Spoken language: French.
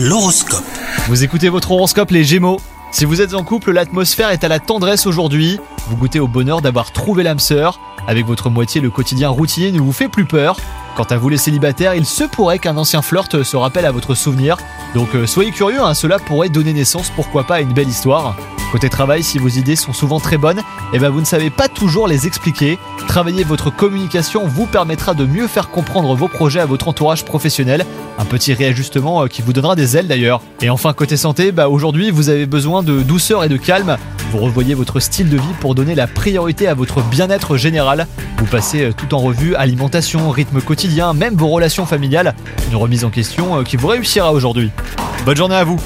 L'horoscope. Vous écoutez votre horoscope les Gémeaux Si vous êtes en couple, l'atmosphère est à la tendresse aujourd'hui. Vous goûtez au bonheur d'avoir trouvé l'âme sœur. Avec votre moitié, le quotidien routinier ne vous fait plus peur. Quant à vous les célibataires, il se pourrait qu'un ancien flirt se rappelle à votre souvenir. Donc euh, soyez curieux, hein, cela pourrait donner naissance, pourquoi pas, à une belle histoire. Côté travail, si vos idées sont souvent très bonnes, et ben vous ne savez pas toujours les expliquer. Travailler votre communication vous permettra de mieux faire comprendre vos projets à votre entourage professionnel. Un petit réajustement euh, qui vous donnera des ailes d'ailleurs. Et enfin côté santé, bah aujourd'hui vous avez besoin de douceur et de calme. Vous revoyez votre style de vie pour donner la priorité à votre bien-être général. Vous passez euh, tout en revue alimentation, rythme quotidien, même vos relations familiales. Une remise en question euh, qui vous réussira aujourd'hui. Bonne journée à vous